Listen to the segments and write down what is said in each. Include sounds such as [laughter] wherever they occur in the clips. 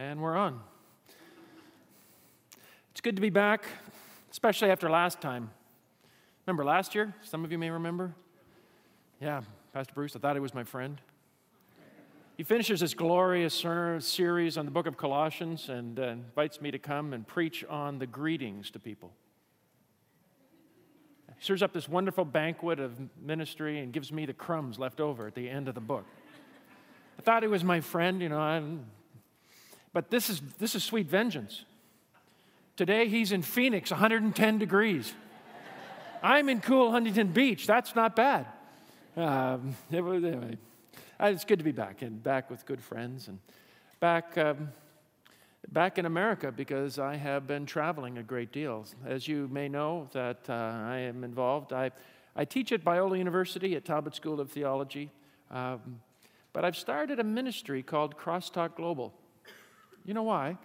And we're on. It's good to be back, especially after last time. Remember last year? Some of you may remember. Yeah, Pastor Bruce, I thought he was my friend. He finishes this glorious series on the book of Colossians and uh, invites me to come and preach on the greetings to people. He serves up this wonderful banquet of ministry and gives me the crumbs left over at the end of the book. I thought he was my friend, you know, I, but this is, this is sweet vengeance. Today he's in Phoenix, 110 degrees. I'm in cool Huntington Beach. That's not bad. Um, anyway, uh, it's good to be back and back with good friends and back, um, back in America because I have been traveling a great deal. As you may know, that uh, I am involved. I, I teach at Biola University at Talbot School of Theology, um, but I've started a ministry called Crosstalk Global. You know why?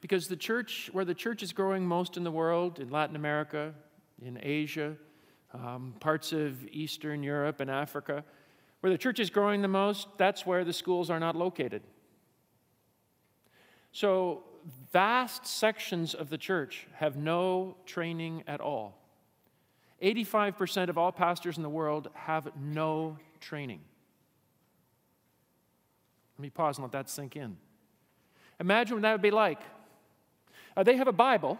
Because the church, where the church is growing most in the world, in Latin America, in Asia, um, parts of Eastern Europe and Africa, where the church is growing the most, that's where the schools are not located. So, vast sections of the church have no training at all. 85% of all pastors in the world have no training. Let me pause and let that sink in. Imagine what that would be like. Uh, they have a Bible,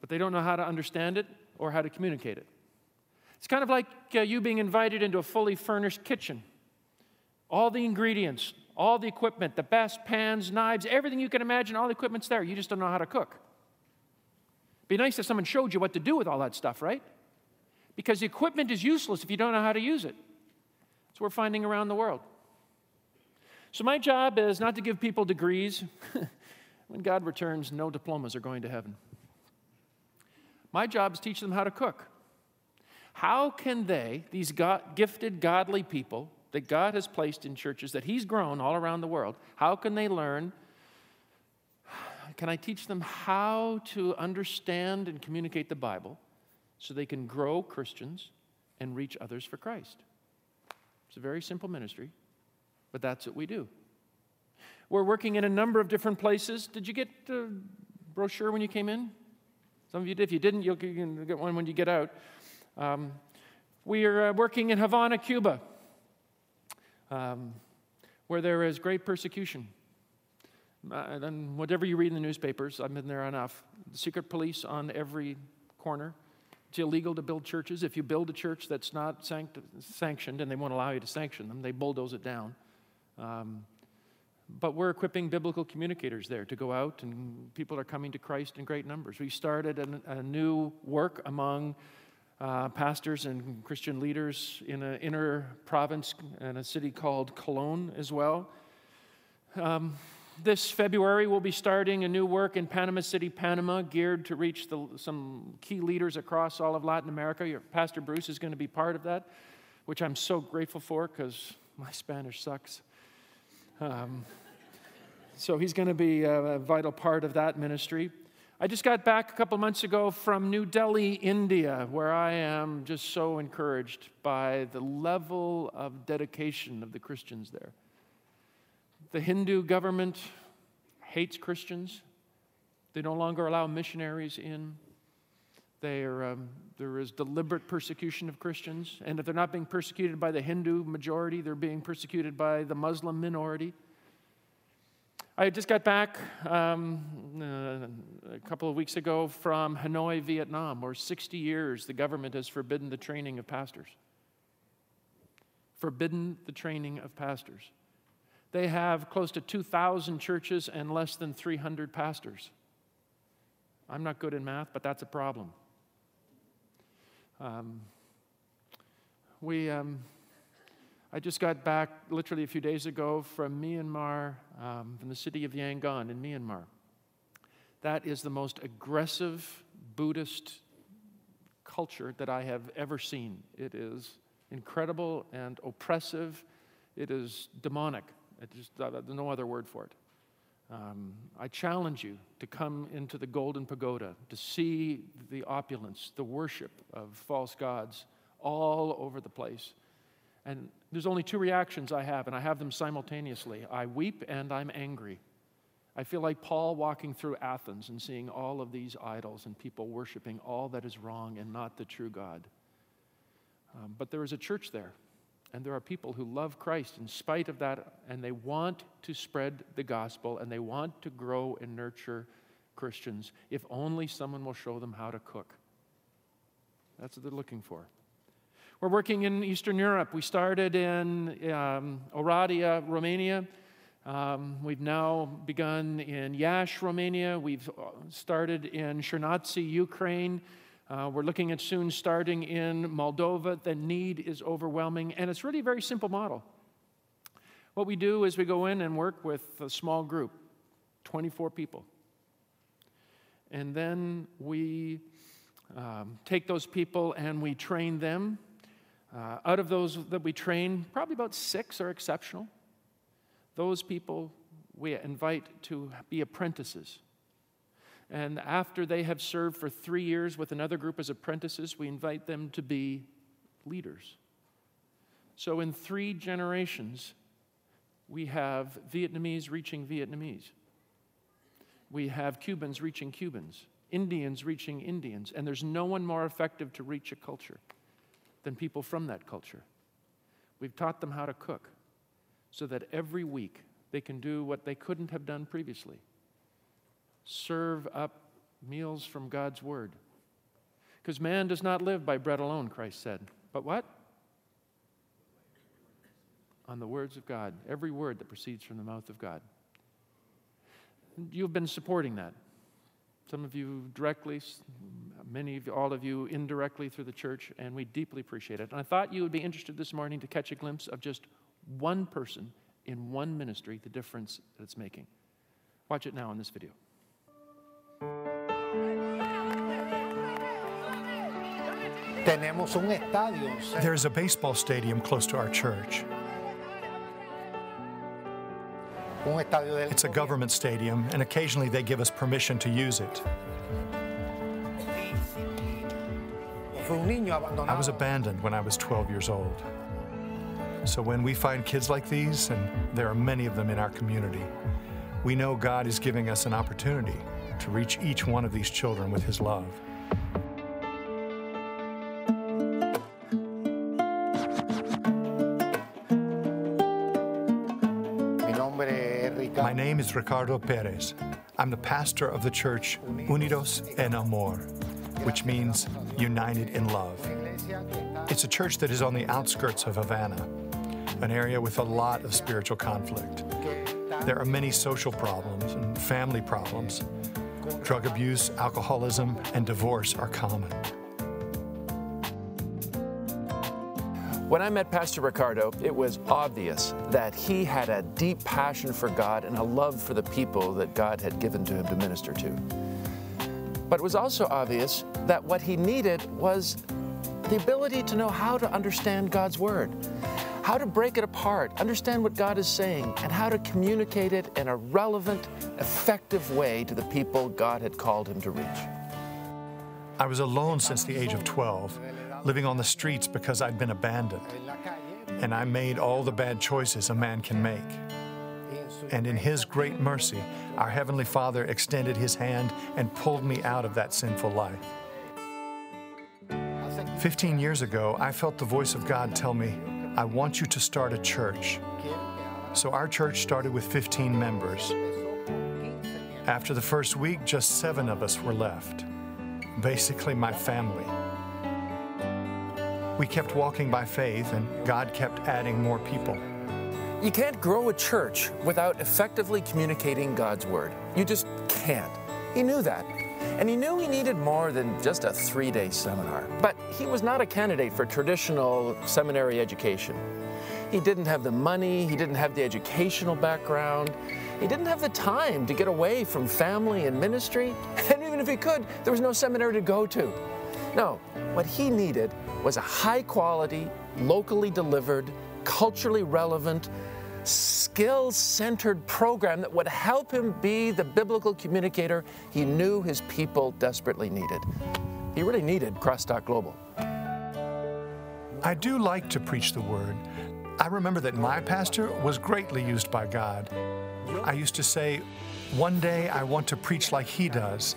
but they don't know how to understand it or how to communicate it. It's kind of like uh, you being invited into a fully furnished kitchen. All the ingredients, all the equipment, the best pans, knives, everything you can imagine, all the equipment's there. You just don't know how to cook. It'd Be nice if someone showed you what to do with all that stuff, right? Because the equipment is useless if you don't know how to use it. That's what we're finding around the world. So, my job is not to give people degrees. [laughs] when God returns, no diplomas are going to heaven. My job is teach them how to cook. How can they, these God, gifted, godly people that God has placed in churches that He's grown all around the world, how can they learn? Can I teach them how to understand and communicate the Bible so they can grow Christians and reach others for Christ? It's a very simple ministry. But that's what we do. We're working in a number of different places. Did you get a brochure when you came in? Some of you did. If you didn't, you'll get one when you get out. Um, we are uh, working in Havana, Cuba, um, where there is great persecution. Uh, and whatever you read in the newspapers, I've been there enough. The secret police on every corner. It's illegal to build churches. If you build a church that's not sanct- sanctioned and they won't allow you to sanction them, they bulldoze it down. Um, but we're equipping biblical communicators there to go out, and people are coming to Christ in great numbers. We started an, a new work among uh, pastors and Christian leaders in an inner province in a city called Colón as well. Um, this February, we'll be starting a new work in Panama City, Panama, geared to reach the, some key leaders across all of Latin America. Your Pastor Bruce is going to be part of that, which I'm so grateful for because my Spanish sucks. Um, so he's going to be a vital part of that ministry. I just got back a couple months ago from New Delhi, India, where I am just so encouraged by the level of dedication of the Christians there. The Hindu government hates Christians, they no longer allow missionaries in. They are, um, there is deliberate persecution of Christians. And if they're not being persecuted by the Hindu majority, they're being persecuted by the Muslim minority. I just got back um, uh, a couple of weeks ago from Hanoi, Vietnam, where 60 years the government has forbidden the training of pastors. Forbidden the training of pastors. They have close to 2,000 churches and less than 300 pastors. I'm not good in math, but that's a problem. Um, we, um, I just got back literally a few days ago from Myanmar, um, from the city of Yangon in Myanmar. That is the most aggressive Buddhist culture that I have ever seen. It is incredible and oppressive. It is demonic. It just, uh, no other word for it. Um, I challenge you to come into the Golden Pagoda, to see the opulence, the worship of false gods all over the place, And there's only two reactions I have, and I have them simultaneously I weep and I'm angry. I feel like Paul walking through Athens and seeing all of these idols and people worshiping all that is wrong and not the true God. Um, but there is a church there, and there are people who love Christ in spite of that, and they want to spread the gospel and they want to grow and nurture Christians if only someone will show them how to cook. That's what they're looking for. We're working in Eastern Europe. We started in um, Oradea, Romania. Um, we've now begun in Iași, Romania. We've uh, started in Chernivtsi, Ukraine. Uh, we're looking at soon starting in Moldova. The need is overwhelming, and it's really a very simple model. What we do is we go in and work with a small group, 24 people. And then we um, take those people and we train them. Uh, out of those that we train, probably about six are exceptional. Those people we invite to be apprentices. And after they have served for three years with another group as apprentices, we invite them to be leaders. So, in three generations, we have Vietnamese reaching Vietnamese. We have Cubans reaching Cubans, Indians reaching Indians, and there's no one more effective to reach a culture than people from that culture. We've taught them how to cook so that every week they can do what they couldn't have done previously serve up meals from God's Word. Because man does not live by bread alone, Christ said. But what? On the words of God, every word that proceeds from the mouth of God. You've been supporting that. Some of you directly, many of you, all of you indirectly through the church, and we deeply appreciate it. And I thought you would be interested this morning to catch a glimpse of just one person in one ministry, the difference that it's making. Watch it now in this video. There's a baseball stadium close to our church. It's a government stadium, and occasionally they give us permission to use it. I was abandoned when I was 12 years old. So when we find kids like these, and there are many of them in our community, we know God is giving us an opportunity to reach each one of these children with His love. My name is Ricardo Perez. I'm the pastor of the church Unidos en Amor, which means united in love. It's a church that is on the outskirts of Havana, an area with a lot of spiritual conflict. There are many social problems and family problems. Drug abuse, alcoholism, and divorce are common. When I met Pastor Ricardo, it was obvious that he had a deep passion for God and a love for the people that God had given to him to minister to. But it was also obvious that what he needed was the ability to know how to understand God's Word, how to break it apart, understand what God is saying, and how to communicate it in a relevant, effective way to the people God had called him to reach. I was alone since the age of 12, living on the streets because I'd been abandoned. And I made all the bad choices a man can make. And in His great mercy, our Heavenly Father extended His hand and pulled me out of that sinful life. Fifteen years ago, I felt the voice of God tell me, I want you to start a church. So our church started with 15 members. After the first week, just seven of us were left. Basically, my family. We kept walking by faith, and God kept adding more people. You can't grow a church without effectively communicating God's Word. You just can't. He knew that. And he knew he needed more than just a three day seminar. But he was not a candidate for traditional seminary education. He didn't have the money, he didn't have the educational background, he didn't have the time to get away from family and ministry. And even if he could, there was no seminary to go to. No, what he needed was a high quality, locally delivered, culturally relevant, skill centered program that would help him be the biblical communicator he knew his people desperately needed. He really needed Crosstalk Global. I do like to preach the word, I remember that my pastor was greatly used by God. I used to say, one day I want to preach like he does,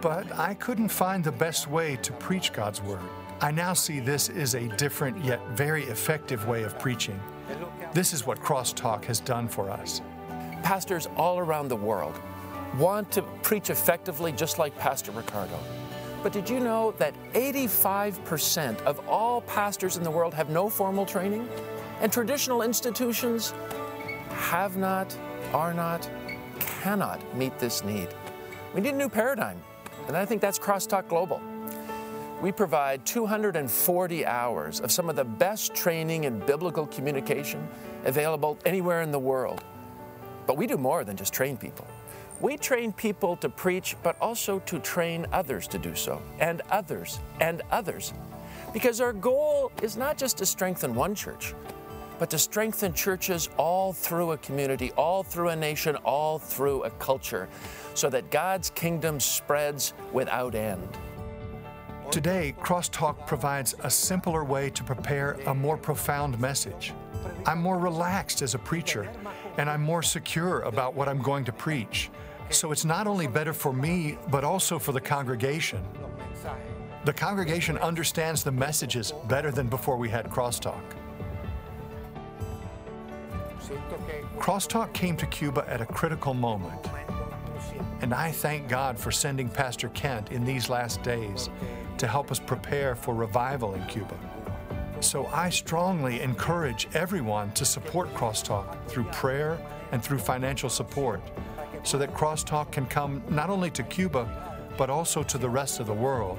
but I couldn't find the best way to preach God's Word. I now see this is a different yet very effective way of preaching. This is what Crosstalk has done for us. Pastors all around the world want to preach effectively just like Pastor Ricardo. But did you know that 85% of all pastors in the world have no formal training? And traditional institutions have not, are not, cannot meet this need. We need a new paradigm, and I think that's Crosstalk Global. We provide 240 hours of some of the best training in biblical communication available anywhere in the world. But we do more than just train people. We train people to preach, but also to train others to do so, and others, and others. Because our goal is not just to strengthen one church, but to strengthen churches all through a community, all through a nation, all through a culture, so that God's kingdom spreads without end. Today, Crosstalk provides a simpler way to prepare a more profound message. I'm more relaxed as a preacher, and I'm more secure about what I'm going to preach. So it's not only better for me, but also for the congregation. The congregation understands the messages better than before we had Crosstalk. Crosstalk came to Cuba at a critical moment. And I thank God for sending Pastor Kent in these last days to help us prepare for revival in Cuba. So I strongly encourage everyone to support Crosstalk through prayer and through financial support so that Crosstalk can come not only to Cuba, but also to the rest of the world.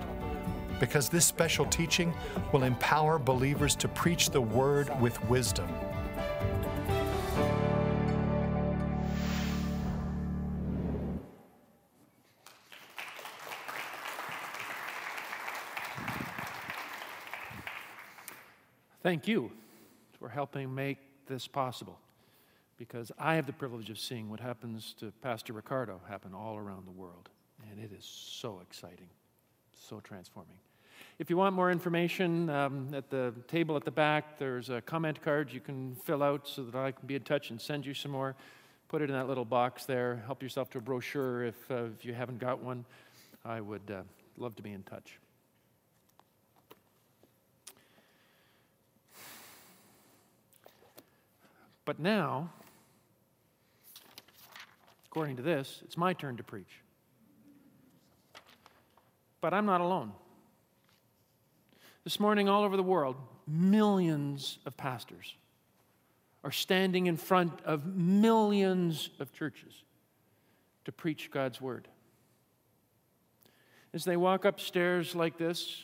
Because this special teaching will empower believers to preach the word with wisdom. Thank you for helping make this possible because I have the privilege of seeing what happens to Pastor Ricardo happen all around the world. And it is so exciting, so transforming. If you want more information, um, at the table at the back, there's a comment card you can fill out so that I can be in touch and send you some more. Put it in that little box there. Help yourself to a brochure if, uh, if you haven't got one. I would uh, love to be in touch. But now, according to this, it's my turn to preach. But I'm not alone. This morning, all over the world, millions of pastors are standing in front of millions of churches to preach God's word. As they walk upstairs like this,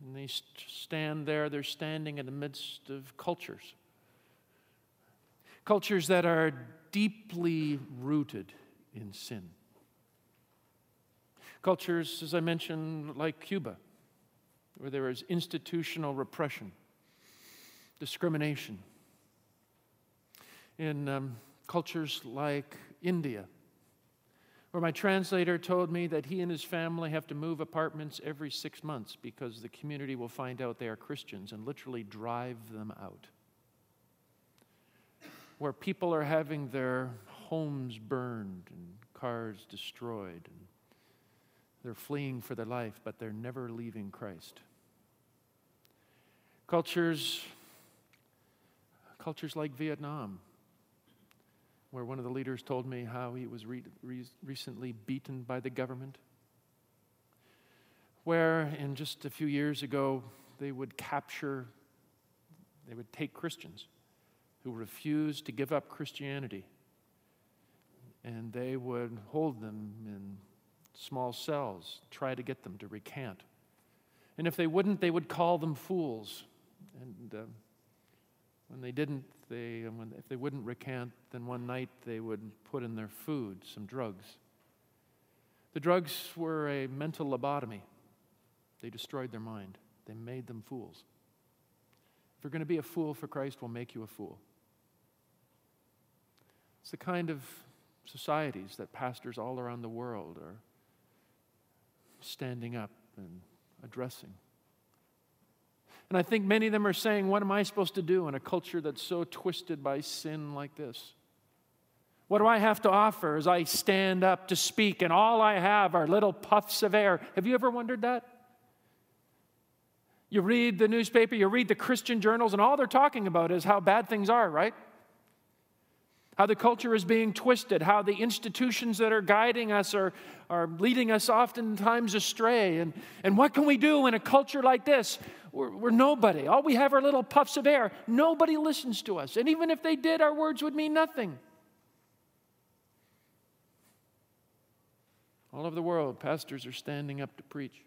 and they stand there, they're standing in the midst of cultures cultures that are deeply rooted in sin. Cultures, as I mentioned, like Cuba, where there is institutional repression, discrimination. In um, cultures like India, where my translator told me that he and his family have to move apartments every six months because the community will find out they are Christians and literally drive them out where people are having their homes burned and cars destroyed and they're fleeing for their life, but they're never leaving Christ. Cultures, cultures like Vietnam, where one of the leaders told me how he was re- re- recently beaten by the government, where in just a few years ago they would capture, they would take Christians who refused to give up Christianity. And they would hold them in small cells, try to get them to recant. And if they wouldn't, they would call them fools. And uh, when they didn't, they, when, if they wouldn't recant, then one night they would put in their food some drugs. The drugs were a mental lobotomy. They destroyed their mind, they made them fools. If you're going to be a fool for Christ, we'll make you a fool. It's the kind of societies that pastors all around the world are standing up and addressing. And I think many of them are saying, What am I supposed to do in a culture that's so twisted by sin like this? What do I have to offer as I stand up to speak and all I have are little puffs of air? Have you ever wondered that? You read the newspaper, you read the Christian journals, and all they're talking about is how bad things are, right? How the culture is being twisted, how the institutions that are guiding us are, are leading us oftentimes astray. And, and what can we do in a culture like this? We're, we're nobody. All we have are little puffs of air. Nobody listens to us. And even if they did, our words would mean nothing. All over the world, pastors are standing up to preach.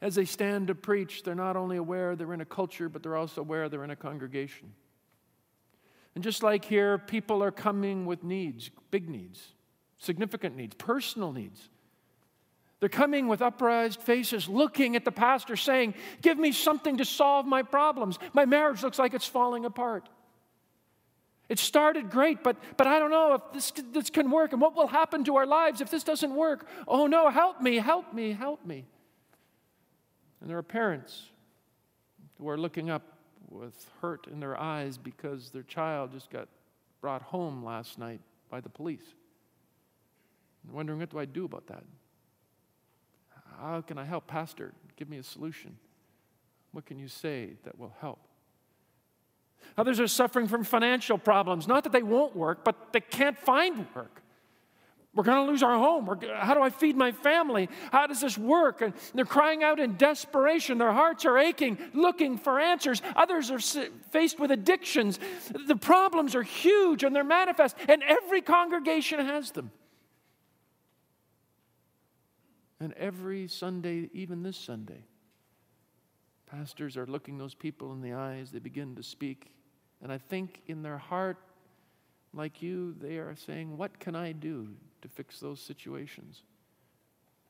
As they stand to preach, they're not only aware they're in a culture, but they're also aware they're in a congregation. And just like here, people are coming with needs, big needs, significant needs, personal needs. They're coming with upraised faces, looking at the pastor, saying, Give me something to solve my problems. My marriage looks like it's falling apart. It started great, but, but I don't know if this, this can work and what will happen to our lives if this doesn't work. Oh no, help me, help me, help me. And there are parents who are looking up with hurt in their eyes because their child just got brought home last night by the police. And wondering, what do I do about that? How can I help? Pastor, give me a solution. What can you say that will help? Others are suffering from financial problems. Not that they won't work, but they can't find work. We're going to lose our home. How do I feed my family? How does this work? And they're crying out in desperation. Their hearts are aching, looking for answers. Others are faced with addictions. The problems are huge and they're manifest, and every congregation has them. And every Sunday, even this Sunday, pastors are looking those people in the eyes. They begin to speak. And I think in their heart, like you, they are saying, What can I do to fix those situations?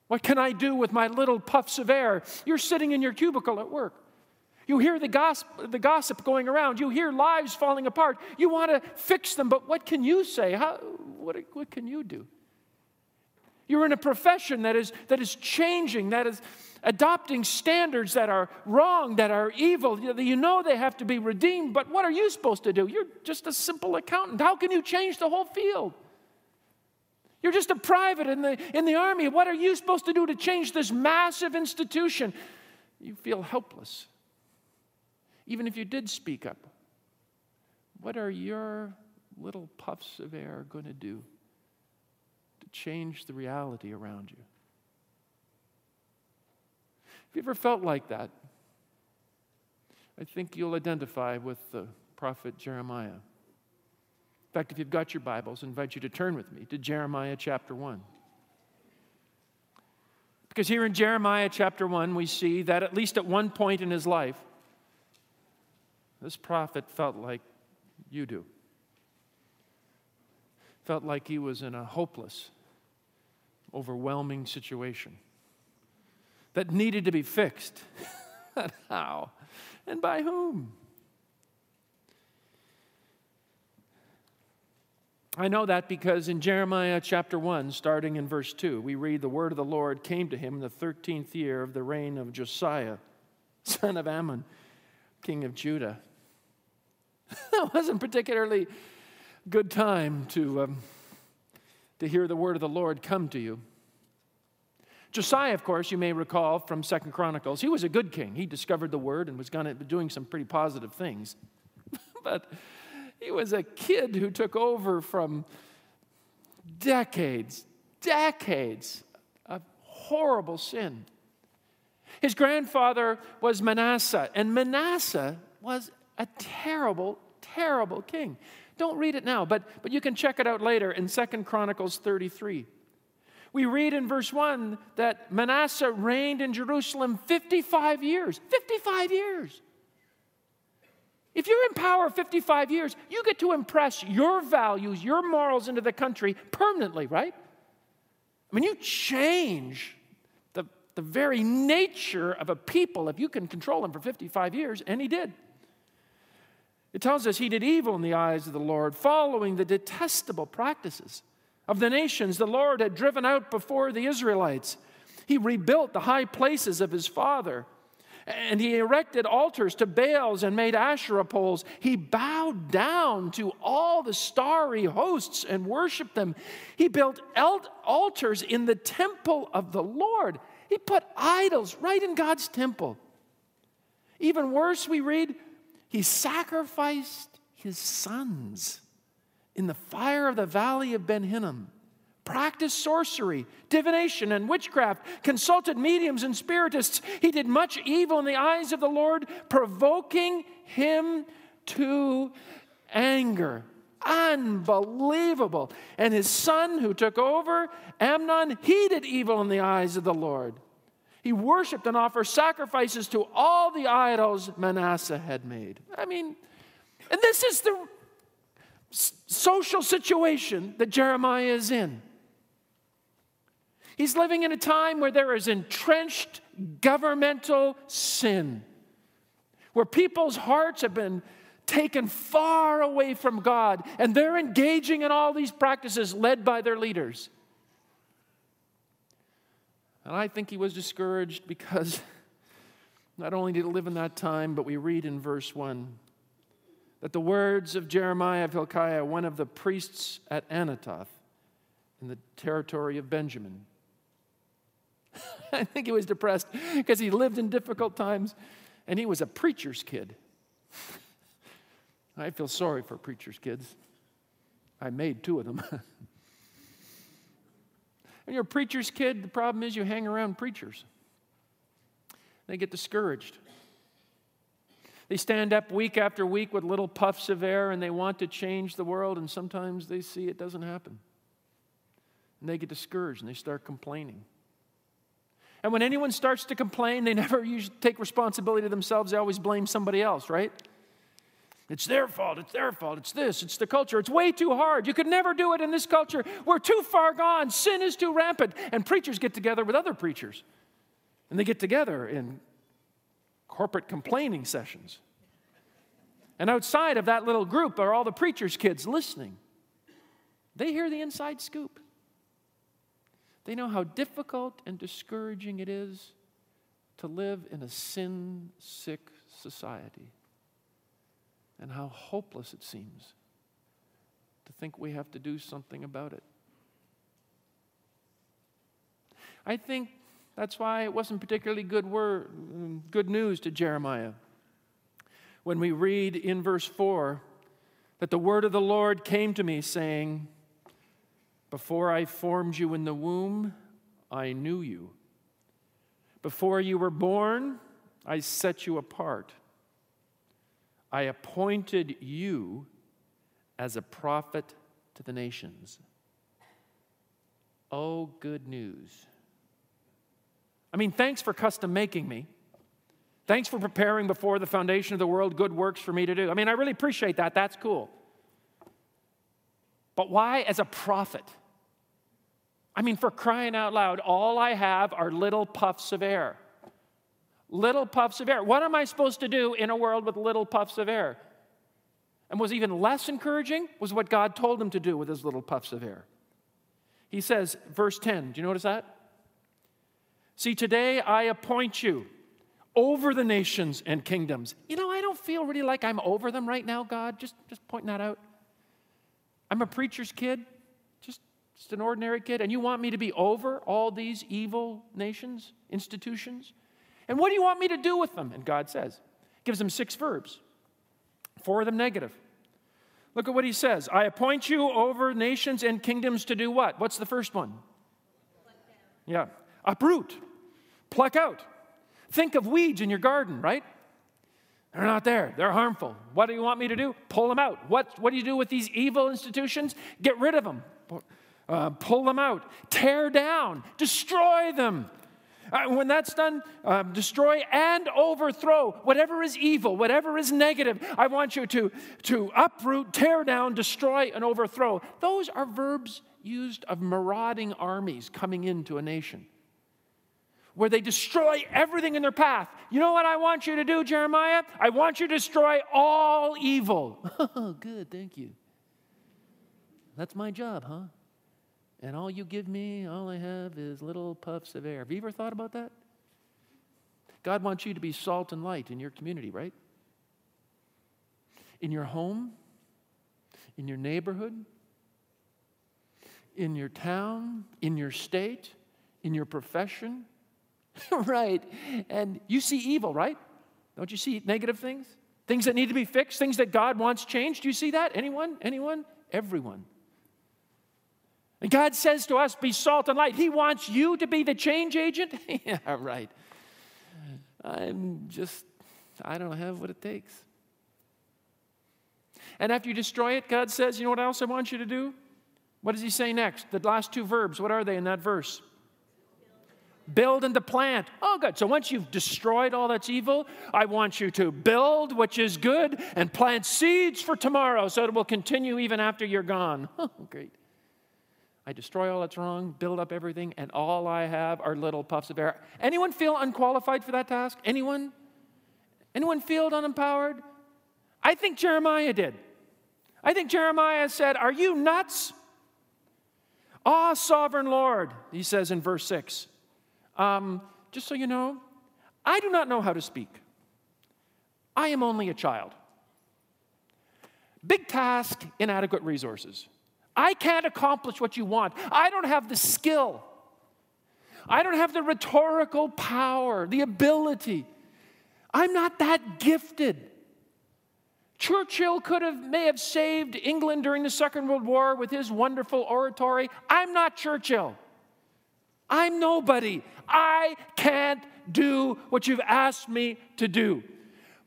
What can I do with my little puffs of air? You're sitting in your cubicle at work. You hear the gossip, the gossip going around. You hear lives falling apart. You want to fix them, but what can you say? How, what, what can you do? You're in a profession that is, that is changing, that is adopting standards that are wrong, that are evil. You know they have to be redeemed, but what are you supposed to do? You're just a simple accountant. How can you change the whole field? You're just a private in the, in the army. What are you supposed to do to change this massive institution? You feel helpless. Even if you did speak up, what are your little puffs of air going to do to change the reality around you? Have you ever felt like that? I think you'll identify with the prophet Jeremiah. In fact, if you've got your Bibles, I invite you to turn with me to Jeremiah chapter 1. Because here in Jeremiah chapter 1, we see that at least at one point in his life, this prophet felt like you do. Felt like he was in a hopeless, overwhelming situation that needed to be fixed. [laughs] how? And by whom? I know that because in Jeremiah chapter 1, starting in verse 2, we read the word of the Lord came to him in the 13th year of the reign of Josiah, son of Amon, king of Judah. [laughs] that wasn't particularly good time to, um, to hear the word of the Lord come to you. Josiah, of course, you may recall from Second Chronicles, he was a good king. He discovered the word and was gonna, doing some pretty positive things. [laughs] but he was a kid who took over from decades, decades of horrible sin. His grandfather was Manasseh, and Manasseh was a terrible, terrible king. Don't read it now, but, but you can check it out later in Second Chronicles 33. We read in verse 1 that Manasseh reigned in Jerusalem 55 years. 55 years. If you're in power 55 years, you get to impress your values, your morals into the country permanently, right? I mean, you change the, the very nature of a people if you can control them for 55 years, and he did. It tells us he did evil in the eyes of the Lord, following the detestable practices of the nations the Lord had driven out before the Israelites. He rebuilt the high places of his father And he erected altars to Baals and made Asherah poles. He bowed down to all the starry hosts and worshiped them. He built altars in the temple of the Lord. He put idols right in God's temple. Even worse, we read, he sacrificed his sons in the fire of the valley of Ben Hinnom practiced sorcery, divination, and witchcraft, consulted mediums and spiritists. He did much evil in the eyes of the Lord, provoking him to anger. Unbelievable. And his son, who took over, Amon, he did evil in the eyes of the Lord. He worshiped and offered sacrifices to all the idols Manasseh had made. I mean, and this is the social situation that Jeremiah is in. He's living in a time where there is entrenched governmental sin, where people's hearts have been taken far away from God, and they're engaging in all these practices led by their leaders. And I think he was discouraged because [laughs] not only did he live in that time, but we read in verse 1 that the words of Jeremiah of Hilkiah, one of the priests at Anathoth in the territory of Benjamin, [laughs] I think he was depressed because he lived in difficult times and he was a preacher's kid. I feel sorry for preacher's kids. I made two of them. [laughs] when you're a preacher's kid, the problem is you hang around preachers. They get discouraged. They stand up week after week with little puffs of air and they want to change the world, and sometimes they see it doesn't happen. And they get discouraged and they start complaining. And when anyone starts to complain, they [laughs] never usually take responsibility to themselves. They always blame somebody else, right? It's their fault, it's their fault, it's this, it's the culture. It's way too hard. You could never do it in this culture. We're too far gone. Sin is too rampant. And preachers get together with other preachers. And they get together in corporate complaining sessions. And outside of that little group are all the preachers' kids listening. They hear the inside scoop. They know how difficult and discouraging it is to live in a sin sick society and how hopeless it seems to think we have to do something about it. I think that's why it wasn't particularly good, word, good news to Jeremiah when we read in verse 4 that the word of the Lord came to me saying, before I formed you in the womb, I knew you. Before you were born, I set you apart. I appointed you as a prophet to the nations. Oh, good news. I mean, thanks for custom making me. Thanks for preparing before the foundation of the world good works for me to do. I mean, I really appreciate that. That's cool. But why as a prophet? I mean, for crying out loud, all I have are little puffs of air. Little puffs of air. What am I supposed to do in a world with little puffs of air? And was even less encouraging was what God told him to do with his little puffs of air. He says, verse 10, do you notice that? See, today I appoint you over the nations and kingdoms. You know, I don't feel really like I'm over them right now, God. Just, just pointing that out. I'm a preacher's kid, just an ordinary kid, and you want me to be over all these evil nations, institutions? And what do you want me to do with them? And God says, gives them six verbs, four of them negative. Look at what he says I appoint you over nations and kingdoms to do what? What's the first one? Yeah, uproot, pluck out. Think of weeds in your garden, right? They're not there. They're harmful. What do you want me to do? Pull them out. What, what do you do with these evil institutions? Get rid of them. Uh, pull them out. Tear down. Destroy them. Uh, when that's done, uh, destroy and overthrow whatever is evil, whatever is negative. I want you to, to uproot, tear down, destroy, and overthrow. Those are verbs used of marauding armies coming into a nation where they destroy everything in their path. You know what I want you to do, Jeremiah? I want you to destroy all evil. Oh, [laughs] good, thank you. That's my job, huh? And all you give me, all I have is little puffs of air. Have you ever thought about that? God wants you to be salt and light in your community, right? In your home, in your neighborhood, in your town, in your state, in your profession. [laughs] right. And you see evil, right? Don't you see negative things? Things that need to be fixed, things that God wants changed. Do you see that? Anyone? Anyone? Everyone. And God says to us, be salt and light. He wants you to be the change agent. [laughs] yeah, right. I'm just, I don't have what it takes. And after you destroy it, God says, you know what else I want you to do? What does he say next? The last two verbs, what are they in that verse? Build and to plant. Oh, good. So once you've destroyed all that's evil, I want you to build, which is good, and plant seeds for tomorrow so it will continue even after you're gone. [laughs] Oh, great. I destroy all that's wrong, build up everything, and all I have are little puffs of air. Anyone feel unqualified for that task? Anyone? Anyone feel unempowered? I think Jeremiah did. I think Jeremiah said, Are you nuts? Ah, sovereign Lord, he says in verse 6. Um, just so you know, I do not know how to speak. I am only a child. Big task, inadequate resources. I can't accomplish what you want. I don't have the skill. I don't have the rhetorical power, the ability. I'm not that gifted. Churchill could have, may have saved England during the Second World War with his wonderful oratory. I'm not Churchill. I'm nobody. I can't do what you've asked me to do.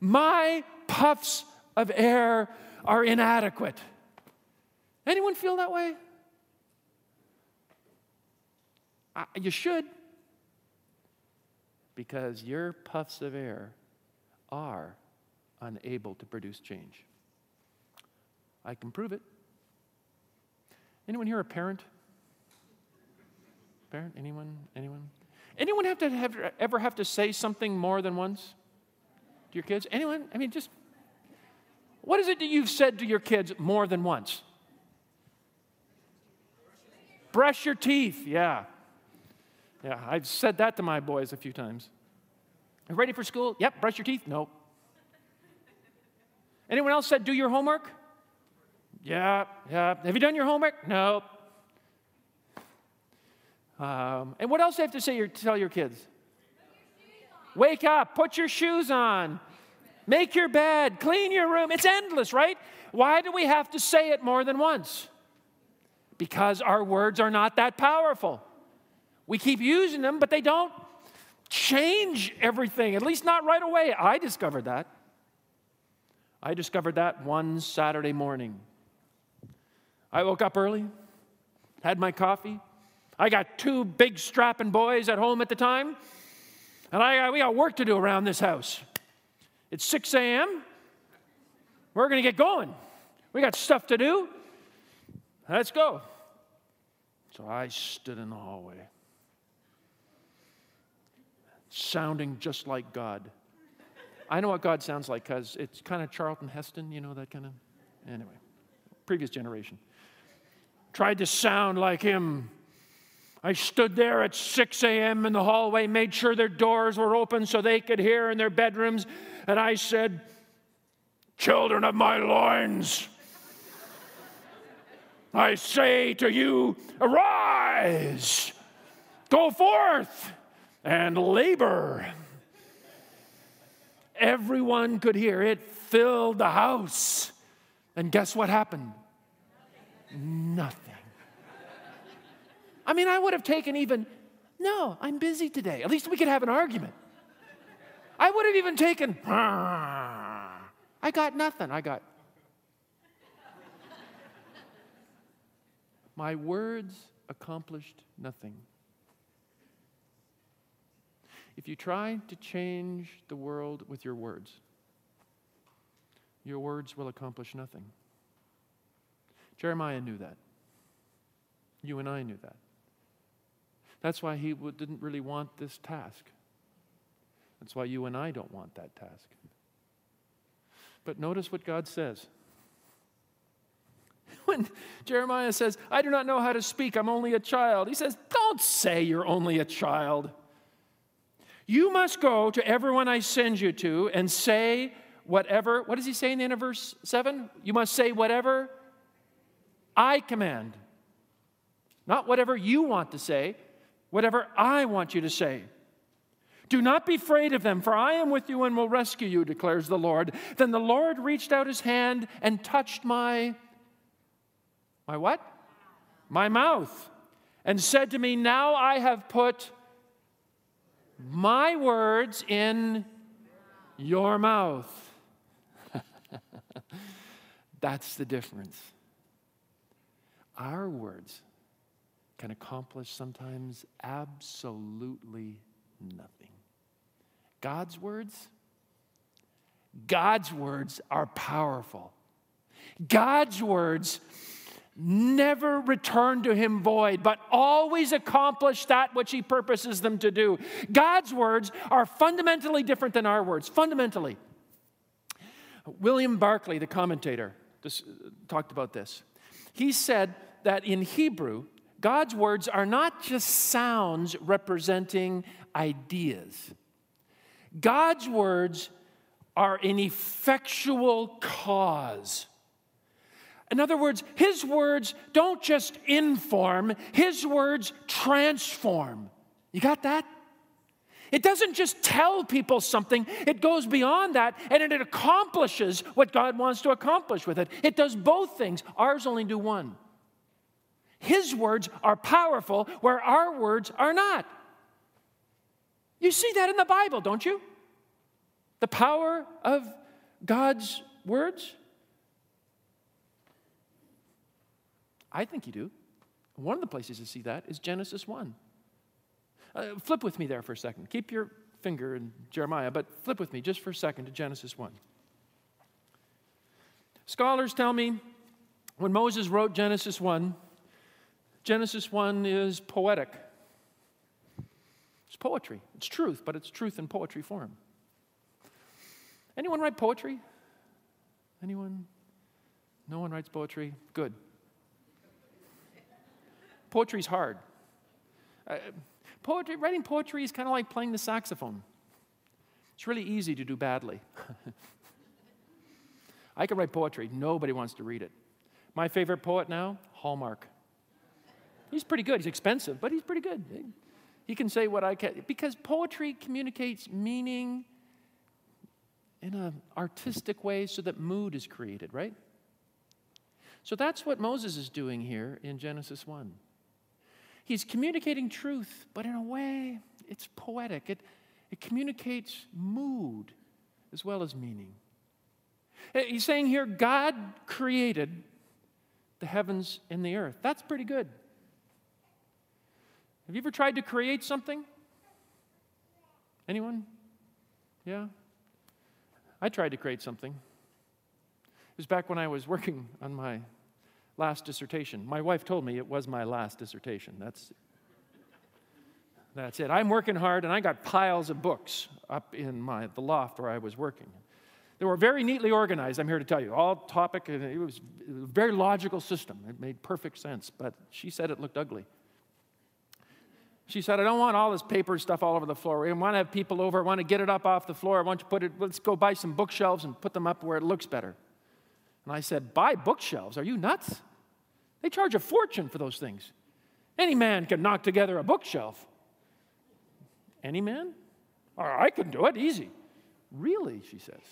My puffs of air are inadequate. Anyone feel that way? I, you should. Because your puffs of air are unable to produce change. I can prove it. Anyone here a parent? Parent? Anyone? Anyone? Anyone have to have, ever have to say something more than once to your kids? Anyone? I mean, just what is it that you've said to your kids more than once? Brush your teeth. Yeah. Yeah, I've said that to my boys a few times. Ready for school? Yep. Brush your teeth? Nope. Anyone else said do your homework? Yeah, yeah. Have you done your homework? Nope. Um, and what else do you have to say? Your, tell your kids? Wake up, put your shoes on, make your bed, clean your room. It's endless, right? Why do we have to say it more than once? Because our words are not that powerful. We keep using them, but they don't change everything, at least not right away. I discovered that. I discovered that one Saturday morning. I woke up early, had my coffee. I got two big strapping boys at home at the time, and I, we got work to do around this house. It's 6 a.m. We're going to get going. We got stuff to do. Let's go. So I stood in the hallway, sounding just like God. I know what God sounds like because it's kind of Charlton Heston, you know, that kind of. Anyway, previous generation. Tried to sound like him. I stood there at 6 a.m. in the hallway, made sure their doors were open so they could hear in their bedrooms, and I said, Children of my loins, I say to you, arise, go forth, and labor Everyone could hear it, filled the house. And guess what happened? Nothing. I mean, I would have taken even, no, I'm busy today. At least we could have an argument. I would have even taken, I got nothing. I got, my words accomplished nothing. If you try to change the world with your words, your words will accomplish nothing. Jeremiah knew that. You and I knew that. That's why he didn't really want this task. That's why you and I don't want that task. But notice what God says. When Jeremiah says, I do not know how to speak, I'm only a child, he says, Don't say you're only a child. You must go to everyone I send you to and say whatever. What does he say in the end of verse 7? You must say whatever I command. Not whatever you want to say, whatever I want you to say. Do not be afraid of them, for I am with you and will rescue you, declares the Lord. Then the Lord reached out his hand and touched my my what? My mouth. And said to me, Now I have put my words in your mouth. [laughs] That's the difference. Our words can accomplish sometimes absolutely nothing. God's words, God's words are powerful. God's words never return to him void, but always accomplish that which he purposes them to do. God's words are fundamentally different than our words, fundamentally. William Barclay, the commentator, talked about this. He said that in Hebrew, God's words are not just sounds representing ideas. God's words are an effectual cause. In other words, his words don't just inform, his words transform. You got that? It doesn't just tell people something, it goes beyond that and it accomplishes what God wants to accomplish with it. It does both things. Ours only do one. His words are powerful where our words are not. You see that in the Bible, don't you? The power of God's words. I think you do. One of the places you see that is Genesis 1. Uh, flip with me there for a second. Keep your finger in Jeremiah, but flip with me just for a second to Genesis 1. Scholars tell me when Moses wrote Genesis 1, Genesis 1 is poetic. It's poetry. It's truth, but it's truth in poetry form. Anyone write poetry? Anyone? No one writes poetry? Good. Poetry's hard. Uh, poetry, writing poetry is kind of like playing the saxophone. It's really easy to do badly. [laughs] I can write poetry. Nobody wants to read it. My favorite poet now, Hallmark. He's pretty good. He's expensive, but he's pretty good. He can say what I can because poetry communicates meaning in an artistic way so that mood is created, right? So that's what Moses is doing here in Genesis 1. He's communicating truth, but in a way, it's poetic. It, it communicates mood as well as meaning. Eh, he's saying here, God created the heavens and the earth. That's pretty good. Have you ever tried to create something? Anyone? Yeah? I tried to create something. It was back when I was working on my last dissertation. My wife told me it was my last dissertation. That's, that's it. I'm working hard, and I got piles of books up in my, the loft where I was working. They were very neatly organized, I'm here to tell you. All topic, it was a very logical system. It made perfect sense, but she said it looked ugly. She said, I don't want all this paper stuff all over the floor. I want to have people over. I want to get it up off the floor. I want you to put it, let's go buy some bookshelves and put them up where it looks better. And I said, Buy bookshelves? Are you nuts? They charge a fortune for those things. Any man can knock together a bookshelf. Any man? I can do it easy. Really, she says.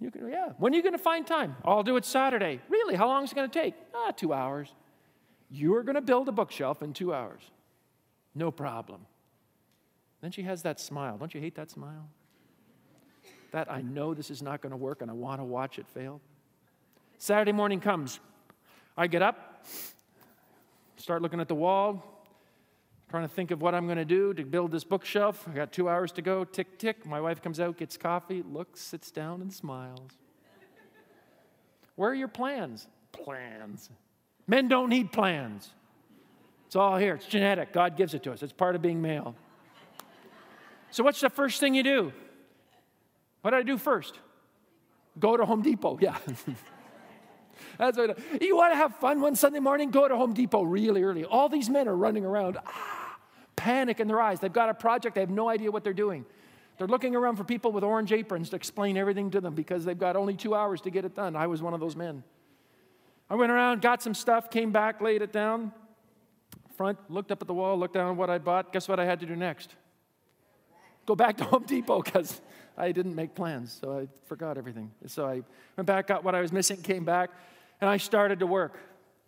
You can, yeah. When are you going to find time? I'll do it Saturday. Really? How long is it going to take? Ah, two hours. You are going to build a bookshelf in two hours. No problem. Then she has that smile. Don't you hate that smile? That I know this is not going to work and I want to watch it fail. Saturday morning comes. I get up, start looking at the wall, trying to think of what I'm going to do to build this bookshelf. I got two hours to go. Tick, tick. My wife comes out, gets coffee, looks, sits down, and smiles. Where are your plans? Plans. Men don't need plans. It's all here. It's genetic. God gives it to us. It's part of being male. So, what's the first thing you do? What did I do first? Go to Home Depot. Yeah. [laughs] That's what, you want to have fun one Sunday morning? Go to Home Depot really early. All these men are running around. Ah, panic in their eyes. They've got a project, they have no idea what they're doing. They're looking around for people with orange aprons to explain everything to them because they've got only two hours to get it done. I was one of those men. I went around, got some stuff, came back, laid it down, front, looked up at the wall, looked down at what I bought. Guess what I had to do next? Go back to Home Depot because I didn't make plans, so I forgot everything. So I went back, got what I was missing, came back, and I started to work.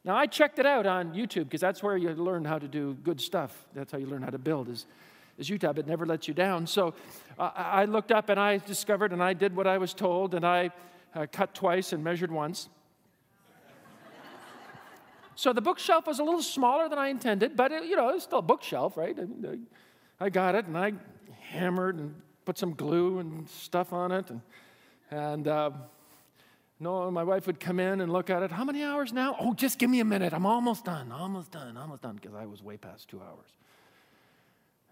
Now I checked it out on YouTube because that's where you learn how to do good stuff. That's how you learn how to build is, is YouTube. It never lets you down. So uh, I looked up and I discovered and I did what I was told and I uh, cut twice and measured once. [laughs] so the bookshelf was a little smaller than I intended, but it, you know, it's still a bookshelf, right? I, I got it and I hammered and put some glue and stuff on it. And, and uh, no, my wife would come in and look at it. How many hours now? Oh, just give me a minute. I'm almost done, almost done, almost done, because I was way past two hours.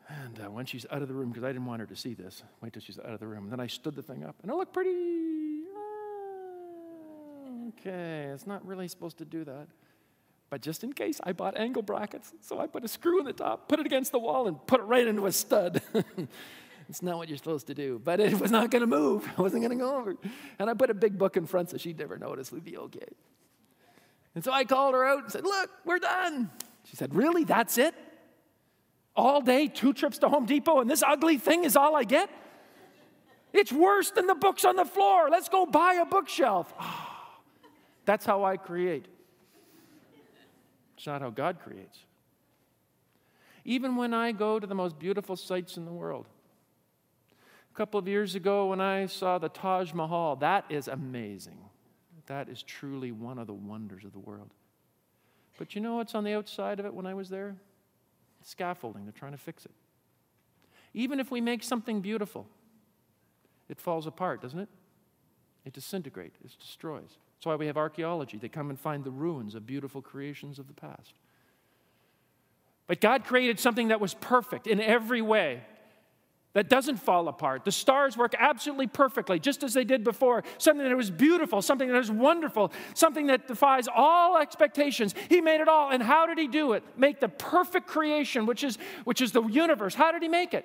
And uh, when she's out of the room, because I didn't want her to see this, wait till she's out of the room. And then I stood the thing up, and it looked pretty. Uh, okay, it's not really supposed to do that. But just in case, I bought angle brackets. So I put a screw in the top, put it against the wall, and put it right into a stud. [laughs] It's not what you're supposed to do. But it was not going to move. [laughs] It wasn't going to go over. And I put a big book in front so she'd never notice. We'd be okay. And so I called her out and said, Look, we're done. She said, Really? That's it? All day, two trips to Home Depot, and this ugly thing is all I get? It's worse than the books on the floor. Let's go buy a bookshelf. Ah, that's how I create. It's not how God creates. Even when I go to the most beautiful sites in the world, a couple of years ago when I saw the Taj Mahal. That is amazing. That is truly one of the wonders of the world. But you know what's on the outside of it when I was there? Scaffolding. They're trying to fix it. Even if we make something beautiful, it falls apart, doesn't it? It disintegrates, it destroys. That's why we have archaeology. They come and find the ruins of beautiful creations of the past. But God created something that was perfect in every way that doesn't fall apart. The stars work absolutely perfectly, just as they did before. Something that was beautiful, something that was wonderful, something that defies all expectations. He made it all. And how did he do it? Make the perfect creation, which is, which is the universe. How did he make it?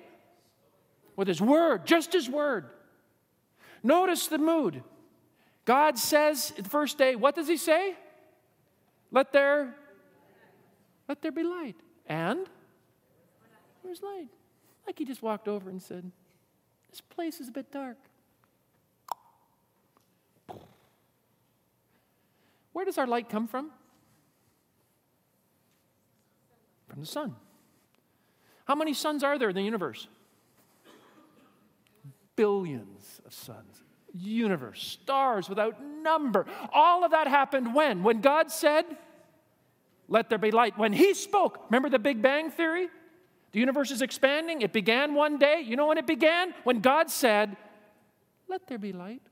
With his word, just his word. Notice the mood. God says the first day, what does he say? Let there, let there be light. And there's light. Like he just walked over and said, This place is a bit dark. Where does our light come from? From the sun. How many suns are there in the universe? Billions of suns. Universe, stars without number. All of that happened when? When God said, Let there be light. When He spoke. Remember the Big Bang Theory? The universe is expanding. It began one day. You know when it began? When God said, Let there be light.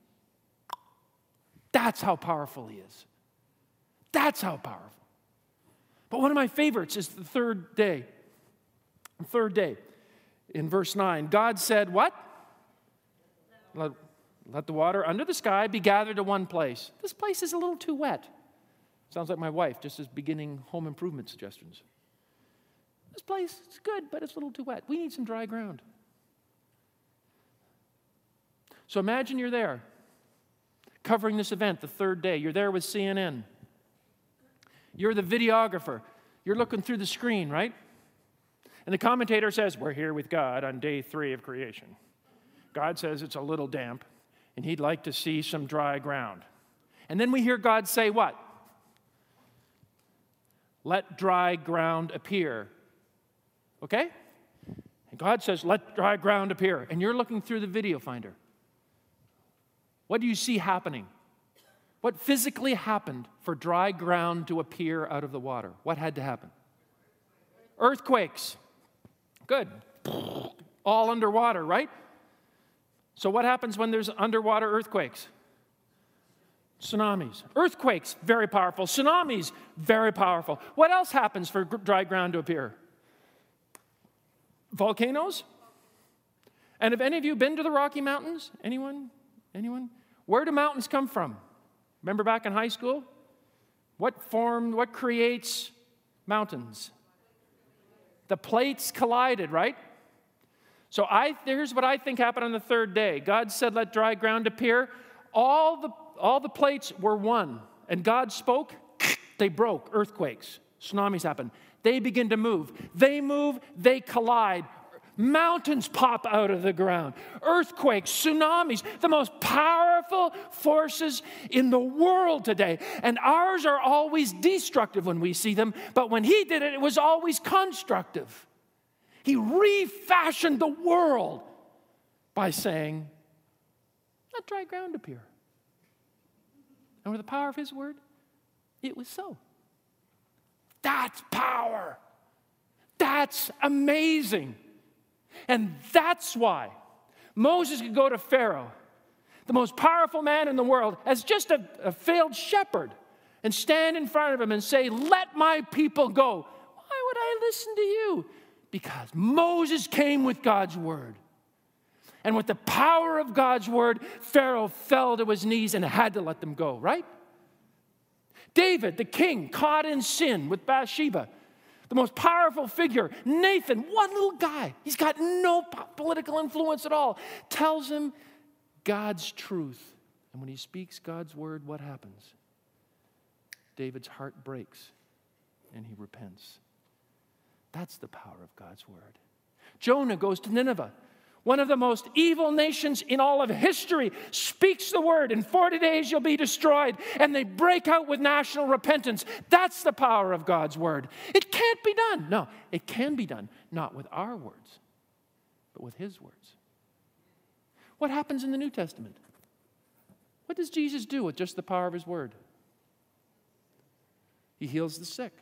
That's how powerful He is. That's how powerful. But one of my favorites is the third day. The third day, in verse 9, God said, What? Let, let the water under the sky be gathered to one place. This place is a little too wet. Sounds like my wife, just as beginning home improvement suggestions. This place is good, but it's a little too wet. We need some dry ground. So imagine you're there covering this event the third day. You're there with CNN. You're the videographer. You're looking through the screen, right? And the commentator says, We're here with God on day three of creation. God says it's a little damp, and he'd like to see some dry ground. And then we hear God say, What? Let dry ground appear. Okay? And God says, Let dry ground appear. And you're looking through the video finder. What do you see happening? What physically happened for dry ground to appear out of the water? What had to happen? Earthquakes. Good. All underwater, right? So, what happens when there's underwater earthquakes? Tsunamis. Earthquakes, very powerful. Tsunamis, very powerful. What else happens for dry ground to appear? Volcanoes? And have any of you been to the Rocky Mountains? Anyone? Anyone? Where do mountains come from? Remember back in high school? What formed, what creates mountains? The plates collided, right? So I, here's what I think happened on the third day. God said, Let dry ground appear. All the, all the plates were one. And God spoke, they broke, earthquakes, tsunamis happen. They begin to move. They move, they collide. Mountains pop out of the ground, earthquakes, tsunamis, the most powerful forces in the world today. And ours are always destructive when we see them, but when he did it, it was always constructive. He refashioned the world by saying, Let dry ground appear. And with the power of his word, it was so. That's power. That's amazing. And that's why Moses could go to Pharaoh, the most powerful man in the world, as just a, a failed shepherd, and stand in front of him and say, Let my people go. Why would I listen to you? Because Moses came with God's word. And with the power of God's word, Pharaoh fell to his knees and had to let them go, right? David, the king, caught in sin with Bathsheba, the most powerful figure, Nathan, one little guy, he's got no political influence at all, tells him God's truth. And when he speaks God's word, what happens? David's heart breaks and he repents. That's the power of God's word. Jonah goes to Nineveh one of the most evil nations in all of history, speaks the word. In 40 days, you'll be destroyed. And they break out with national repentance. That's the power of God's word. It can't be done. No, it can be done, not with our words, but with His words. What happens in the New Testament? What does Jesus do with just the power of His word? He heals the sick.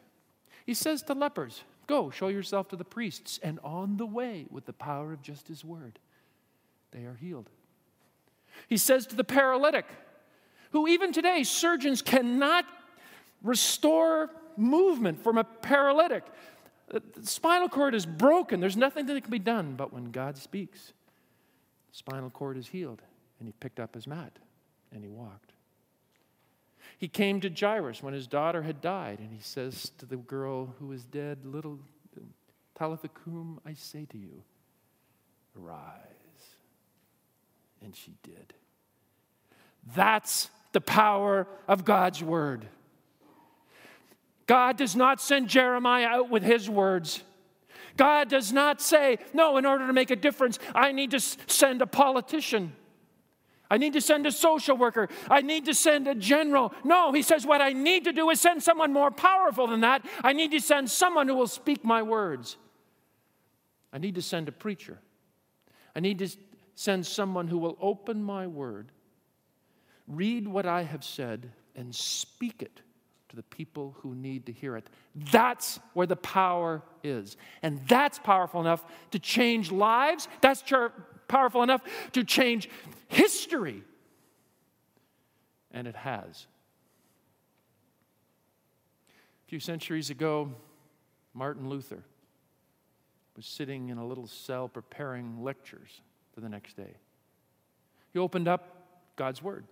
He says to lepers, Go, show yourself to the priests. And on the way, with the power of just his word, they are healed. He says to the paralytic, who even today surgeons cannot restore movement from a paralytic. The spinal cord is broken. There's nothing that can be done. But when God speaks, the spinal cord is healed. And he picked up his mat and he walked. He came to Jairus when his daughter had died, and he says to the girl who is dead, Little Talitha cum, I say to you, arise. And she did. That's the power of God's word. God does not send Jeremiah out with his words. God does not say, no, in order to make a difference, I need to send a politician. I need to send a social worker. I need to send a general. No, he says, what I need to do is send someone more powerful than that. I need to send someone who will speak my words. I need to send a preacher. I need to send someone who will open my word, read what I have said, and speak it to the people who need to hear it. That's where the power is. And that's powerful enough to change lives. That's powerful enough to change history. And it has. A few centuries ago, Martin Luther was sitting in a little cell preparing lectures for the next day. He opened up God's Word.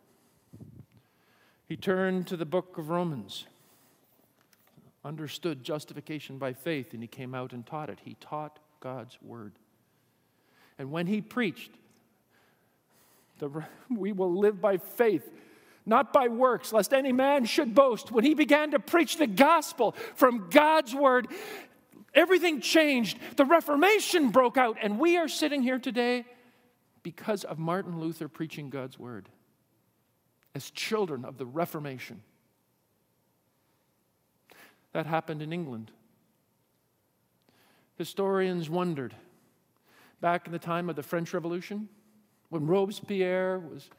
He turned to the book of Romans, understood justification by faith, and he came out and taught it. He taught God's Word. And when he preached, the, [laughs] we will live by faith, not by works, lest any man should boast. When he began to preach the gospel from God's word, everything changed. The Reformation broke out, and we are sitting here today because of Martin Luther preaching God's word as children of the Reformation. That happened in England. Historians wondered back in the time of the French Revolution when Robespierre was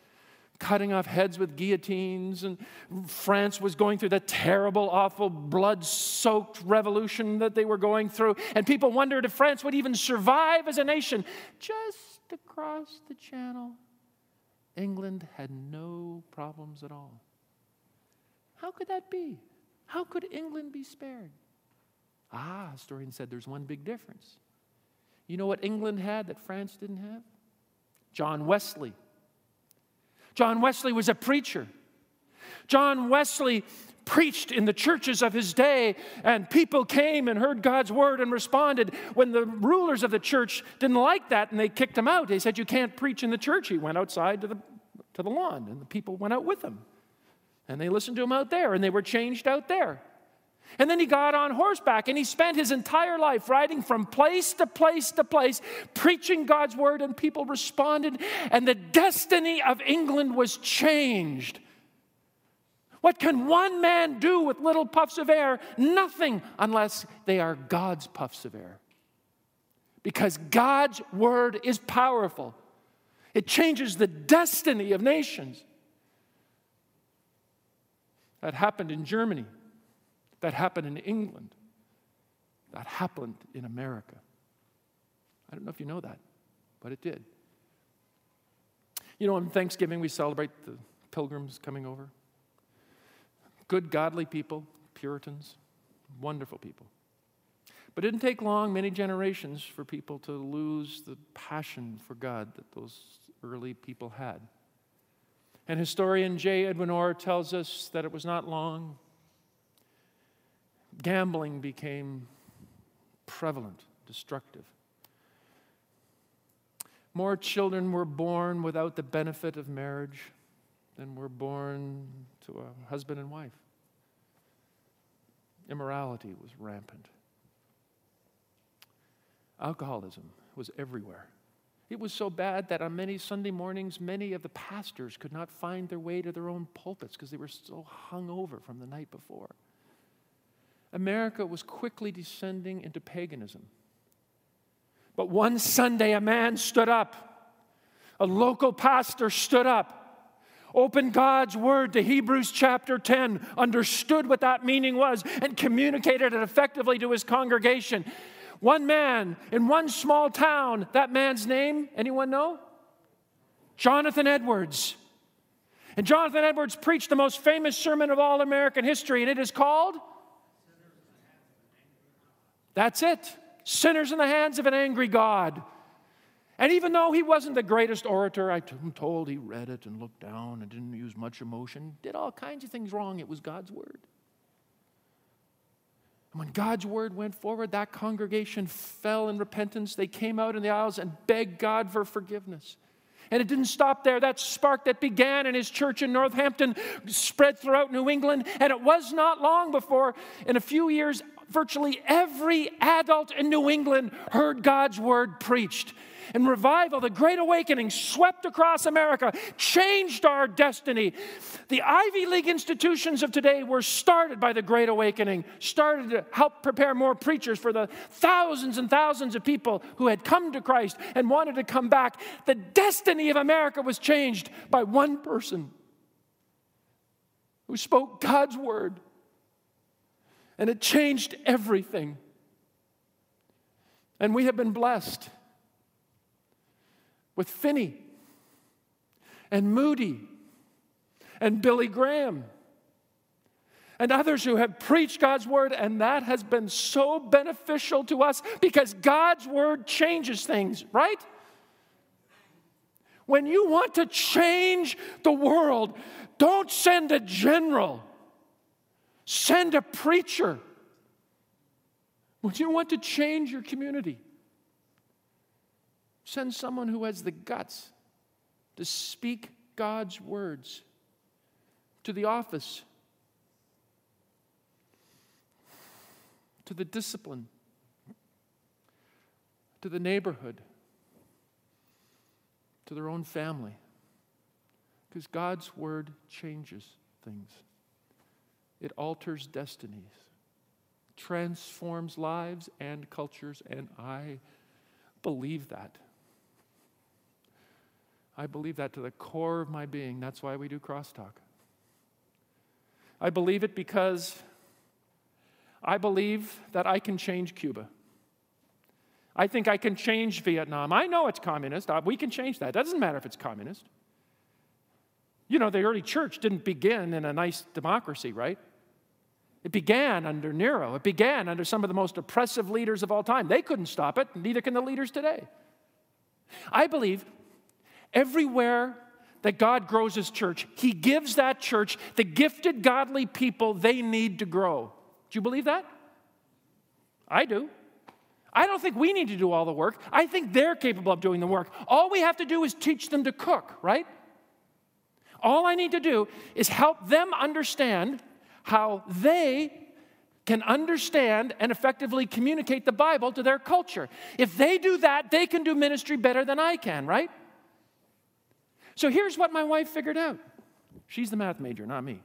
cutting off heads with guillotines, and France was going through the terrible, awful, blood soaked revolution that they were going through. And people wondered if France would even survive as a nation. Just across the channel, England had no problems at all. How could that be? How could England be spared? Ah, historian said there's one big difference. You know what England had that France didn't have? John Wesley. John Wesley was a preacher. John Wesley preached in the churches of his day, and people came and heard God's word and responded. When the rulers of the church didn't like that and they kicked him out, they said, You can't preach in the church. He went outside to the, to the lawn, and the people went out with him. And they listened to him out there, and they were changed out there. And then he got on horseback and he spent his entire life riding from place to place to place, preaching God's word, and people responded, and the destiny of England was changed. What can one man do with little puffs of air? Nothing unless they are God's puffs of air. Because God's word is powerful, it changes the destiny of nations. That happened in Germany. That happened in England. That happened in America. I don't know if you know that, but it did. You know, on Thanksgiving, we celebrate the pilgrims coming over. Good, godly people, Puritans, wonderful people. But it didn't take long, many generations, for people to lose the passion for God that those early people had. And historian J. Edwin Orr tells us that it was not long Gambling became prevalent, destructive. More children were born without the benefit of marriage than were born to a husband and wife. Immorality was rampant. Alcoholism was everywhere. It was so bad that on many Sunday mornings, many of the pastors could not find their way to their own pulpits because they were so hung over from the night before. America was quickly descending into paganism. But one Sunday, a man stood up, a local pastor stood up, opened God's word to Hebrews chapter 10, understood what that meaning was, and communicated it effectively to his congregation. One man in one small town, that man's name, anyone know? Jonathan Edwards. And Jonathan Edwards preached the most famous sermon of all American history, and it is called that's it. Sinners in the hands of an angry God. And even though he wasn't the greatest orator, I'm told he read it and looked down and didn't use much emotion, did all kinds of things wrong. It was God's word. And when God's word went forward, that congregation fell in repentance. They came out in the aisles and begged God for forgiveness. And it didn't stop there. That spark that began in his church in Northampton spread throughout New England. And it was not long before, in a few years, virtually every adult in New England heard God's word preached. And revival, the Great Awakening, swept across America, changed our destiny. The Ivy League institutions of today were started by the Great Awakening, started to help prepare more preachers for the thousands and thousands of people who had come to Christ and wanted to come back. The destiny of America was changed by one person who spoke God's word and it changed everything. And we have been blessed with Finney and Moody and Billy Graham and others who have preached God's word, and that has been so beneficial to us because God's word changes things, right? When you want to change the world, don't send a general. Send a preacher. Would you want to change your community? Send someone who has the guts to speak God's words to the office, to the discipline, to the neighborhood, to their own family. Because God's word changes things. It alters destinies, transforms lives and cultures, and I believe that. I believe that to the core of my being. That's why we do crosstalk. I believe it because I believe that I can change Cuba. I think I can change Vietnam. I know it's communist. Uh, we can change that. It doesn't matter if it's communist. You know, the early church didn't begin in a nice democracy, right? It began under Nero. It began under some of the most oppressive leaders of all time. They couldn't stop it, neither can the leaders today. I believe everywhere that God grows his church. He gives that church the gifted, godly people they need to grow. Do you believe that? I do. I don't think we need to do all the work. I think they're capable of doing the work. All we have to do is teach them to cook, right? All I need to do is help them understand how they can understand and effectively communicate the Bible to their culture. If they do that, they can do ministry better than I can, right? So here's what my wife figured out. She's the math major, not me.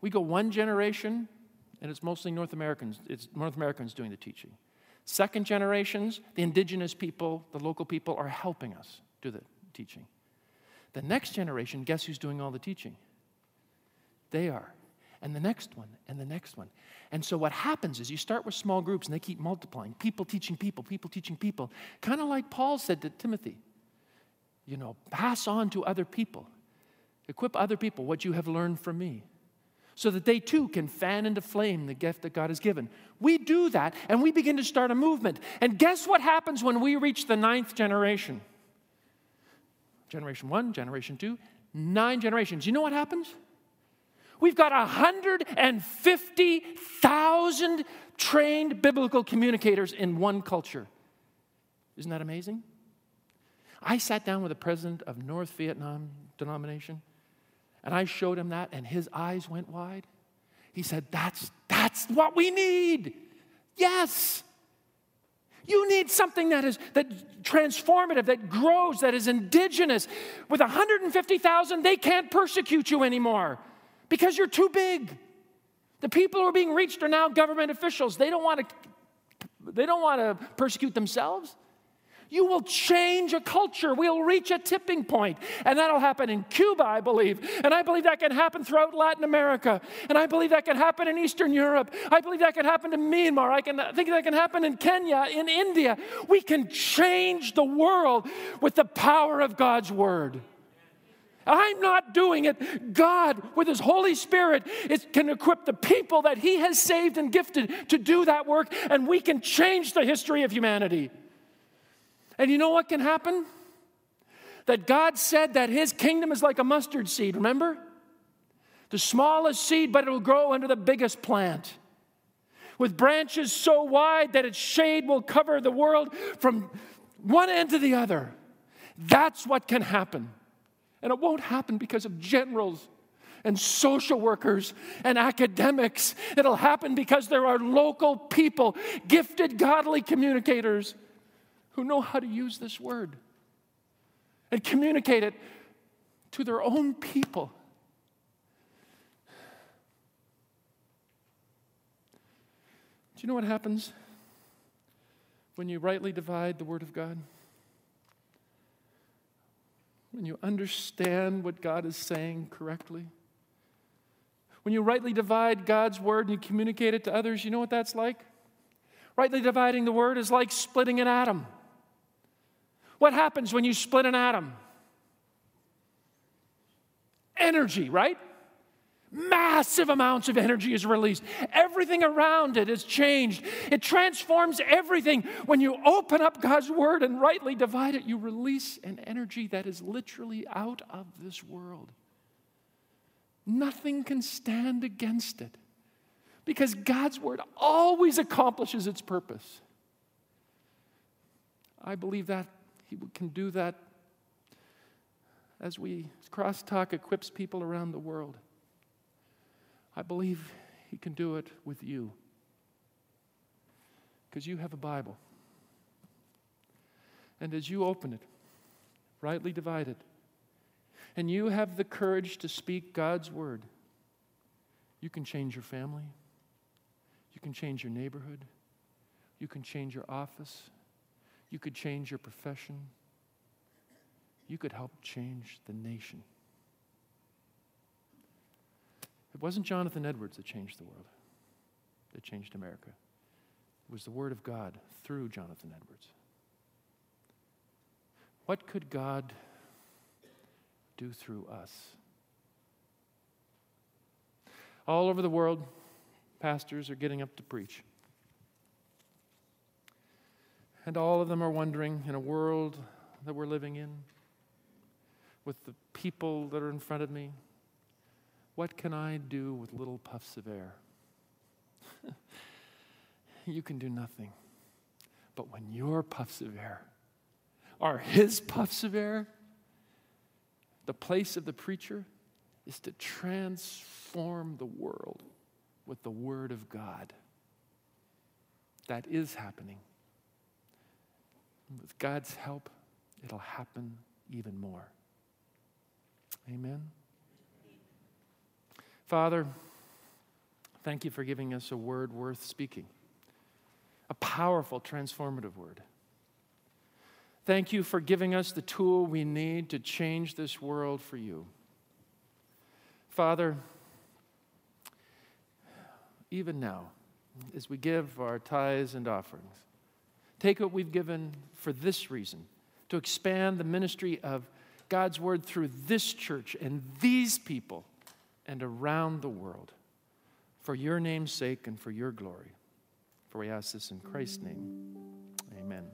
We go one generation, and it's mostly North Americans. It's North Americans doing the teaching. Second generations, the indigenous people, the local people, are helping us do the teaching. The next generation, guess who's doing all the teaching? They are and the next one, and the next one. And so what happens is you start with small groups and they keep multiplying. People teaching people, people teaching people. Kind of like Paul said to Timothy you know, pass on to other people, equip other people what you have learned from me. So that they too can fan into flame the gift that God has given. We do that and we begin to start a movement. And guess what happens when we reach the ninth generation? Generation one, generation two, nine generations. You know what happens? We've got 150,000 trained biblical communicators in one culture. Isn't that amazing? I sat down with the president of North Vietnam denomination and I showed him that and his eyes went wide. He said, That's, that's what we need. Yes. You need something that is that transformative, that grows, that is indigenous. With 150,000, they can't persecute you anymore because you're too big. The people who are being reached are now government officials. They don't want to, they don't want to persecute themselves. You will change a culture. We'll reach a tipping point. And that'll happen in Cuba, I believe. And I believe that can happen throughout Latin America. And I believe that can happen in Eastern Europe. I believe that can happen in Myanmar. I, can, think that can happen in Kenya, in India. We can change the world with the power of God's word. I'm not doing it. God, with His Holy Spirit, is, can equip the people that He has saved and gifted to do that work, and we can change the history of humanity. And you know what can happen? That God said that His kingdom is like a mustard seed, remember? The smallest seed, but it will grow under the biggest plant. With branches so wide that its shade will cover the world from one end to the other. That's what can happen. And it won't happen because of generals and social workers and academics. It'll happen because there are local people, gifted, godly communicators who know how to use this word and communicate it to their own people. Do you know what happens when you rightly divide the Word of God? When you understand what God is saying correctly, when you rightly divide God's word and you communicate it to others, you know what that's like? Rightly dividing the word is like splitting an atom. What happens when you split an atom? Energy, right? Massive amounts of energy is released. Everything around it is changed. It transforms everything. When you open up God's word and rightly divide it, you release an energy that is literally out of this world. Nothing can stand against it because God's word always accomplishes its purpose. I believe that He can do that as we crosstalk equips people around the world. I believe He can do it with you. Because you have a Bible. And as you open it, rightly divided, and you have the courage to speak God's word, you can change your family, you can change your neighborhood, you can change your office, you could change your profession, you could help change the nation. It wasn't Jonathan Edwards that changed the world, that changed America. It was the Word of God through Jonathan Edwards. What could God do through us? All over the world, pastors are getting up to preach. And all of them are wondering in a world that we're living in, with the people that are in front of me? What can I do with little puffs of air? [laughs] you can do nothing. But when your puffs of air are his puffs of air, the place of the preacher is to transform the world with the Word of God. That is happening. With God's help, it'll happen even more. Amen. Father, thank you for giving us a word worth speaking, a powerful, transformative word. Thank you for giving us the tool we need to change this world for you. Father, even now, as we give our tithes and offerings, take what we've given for this reason to expand the ministry of God's word through this church and these people and around the world for your name's sake and for your glory. For we ask this in Christ's name. Amen.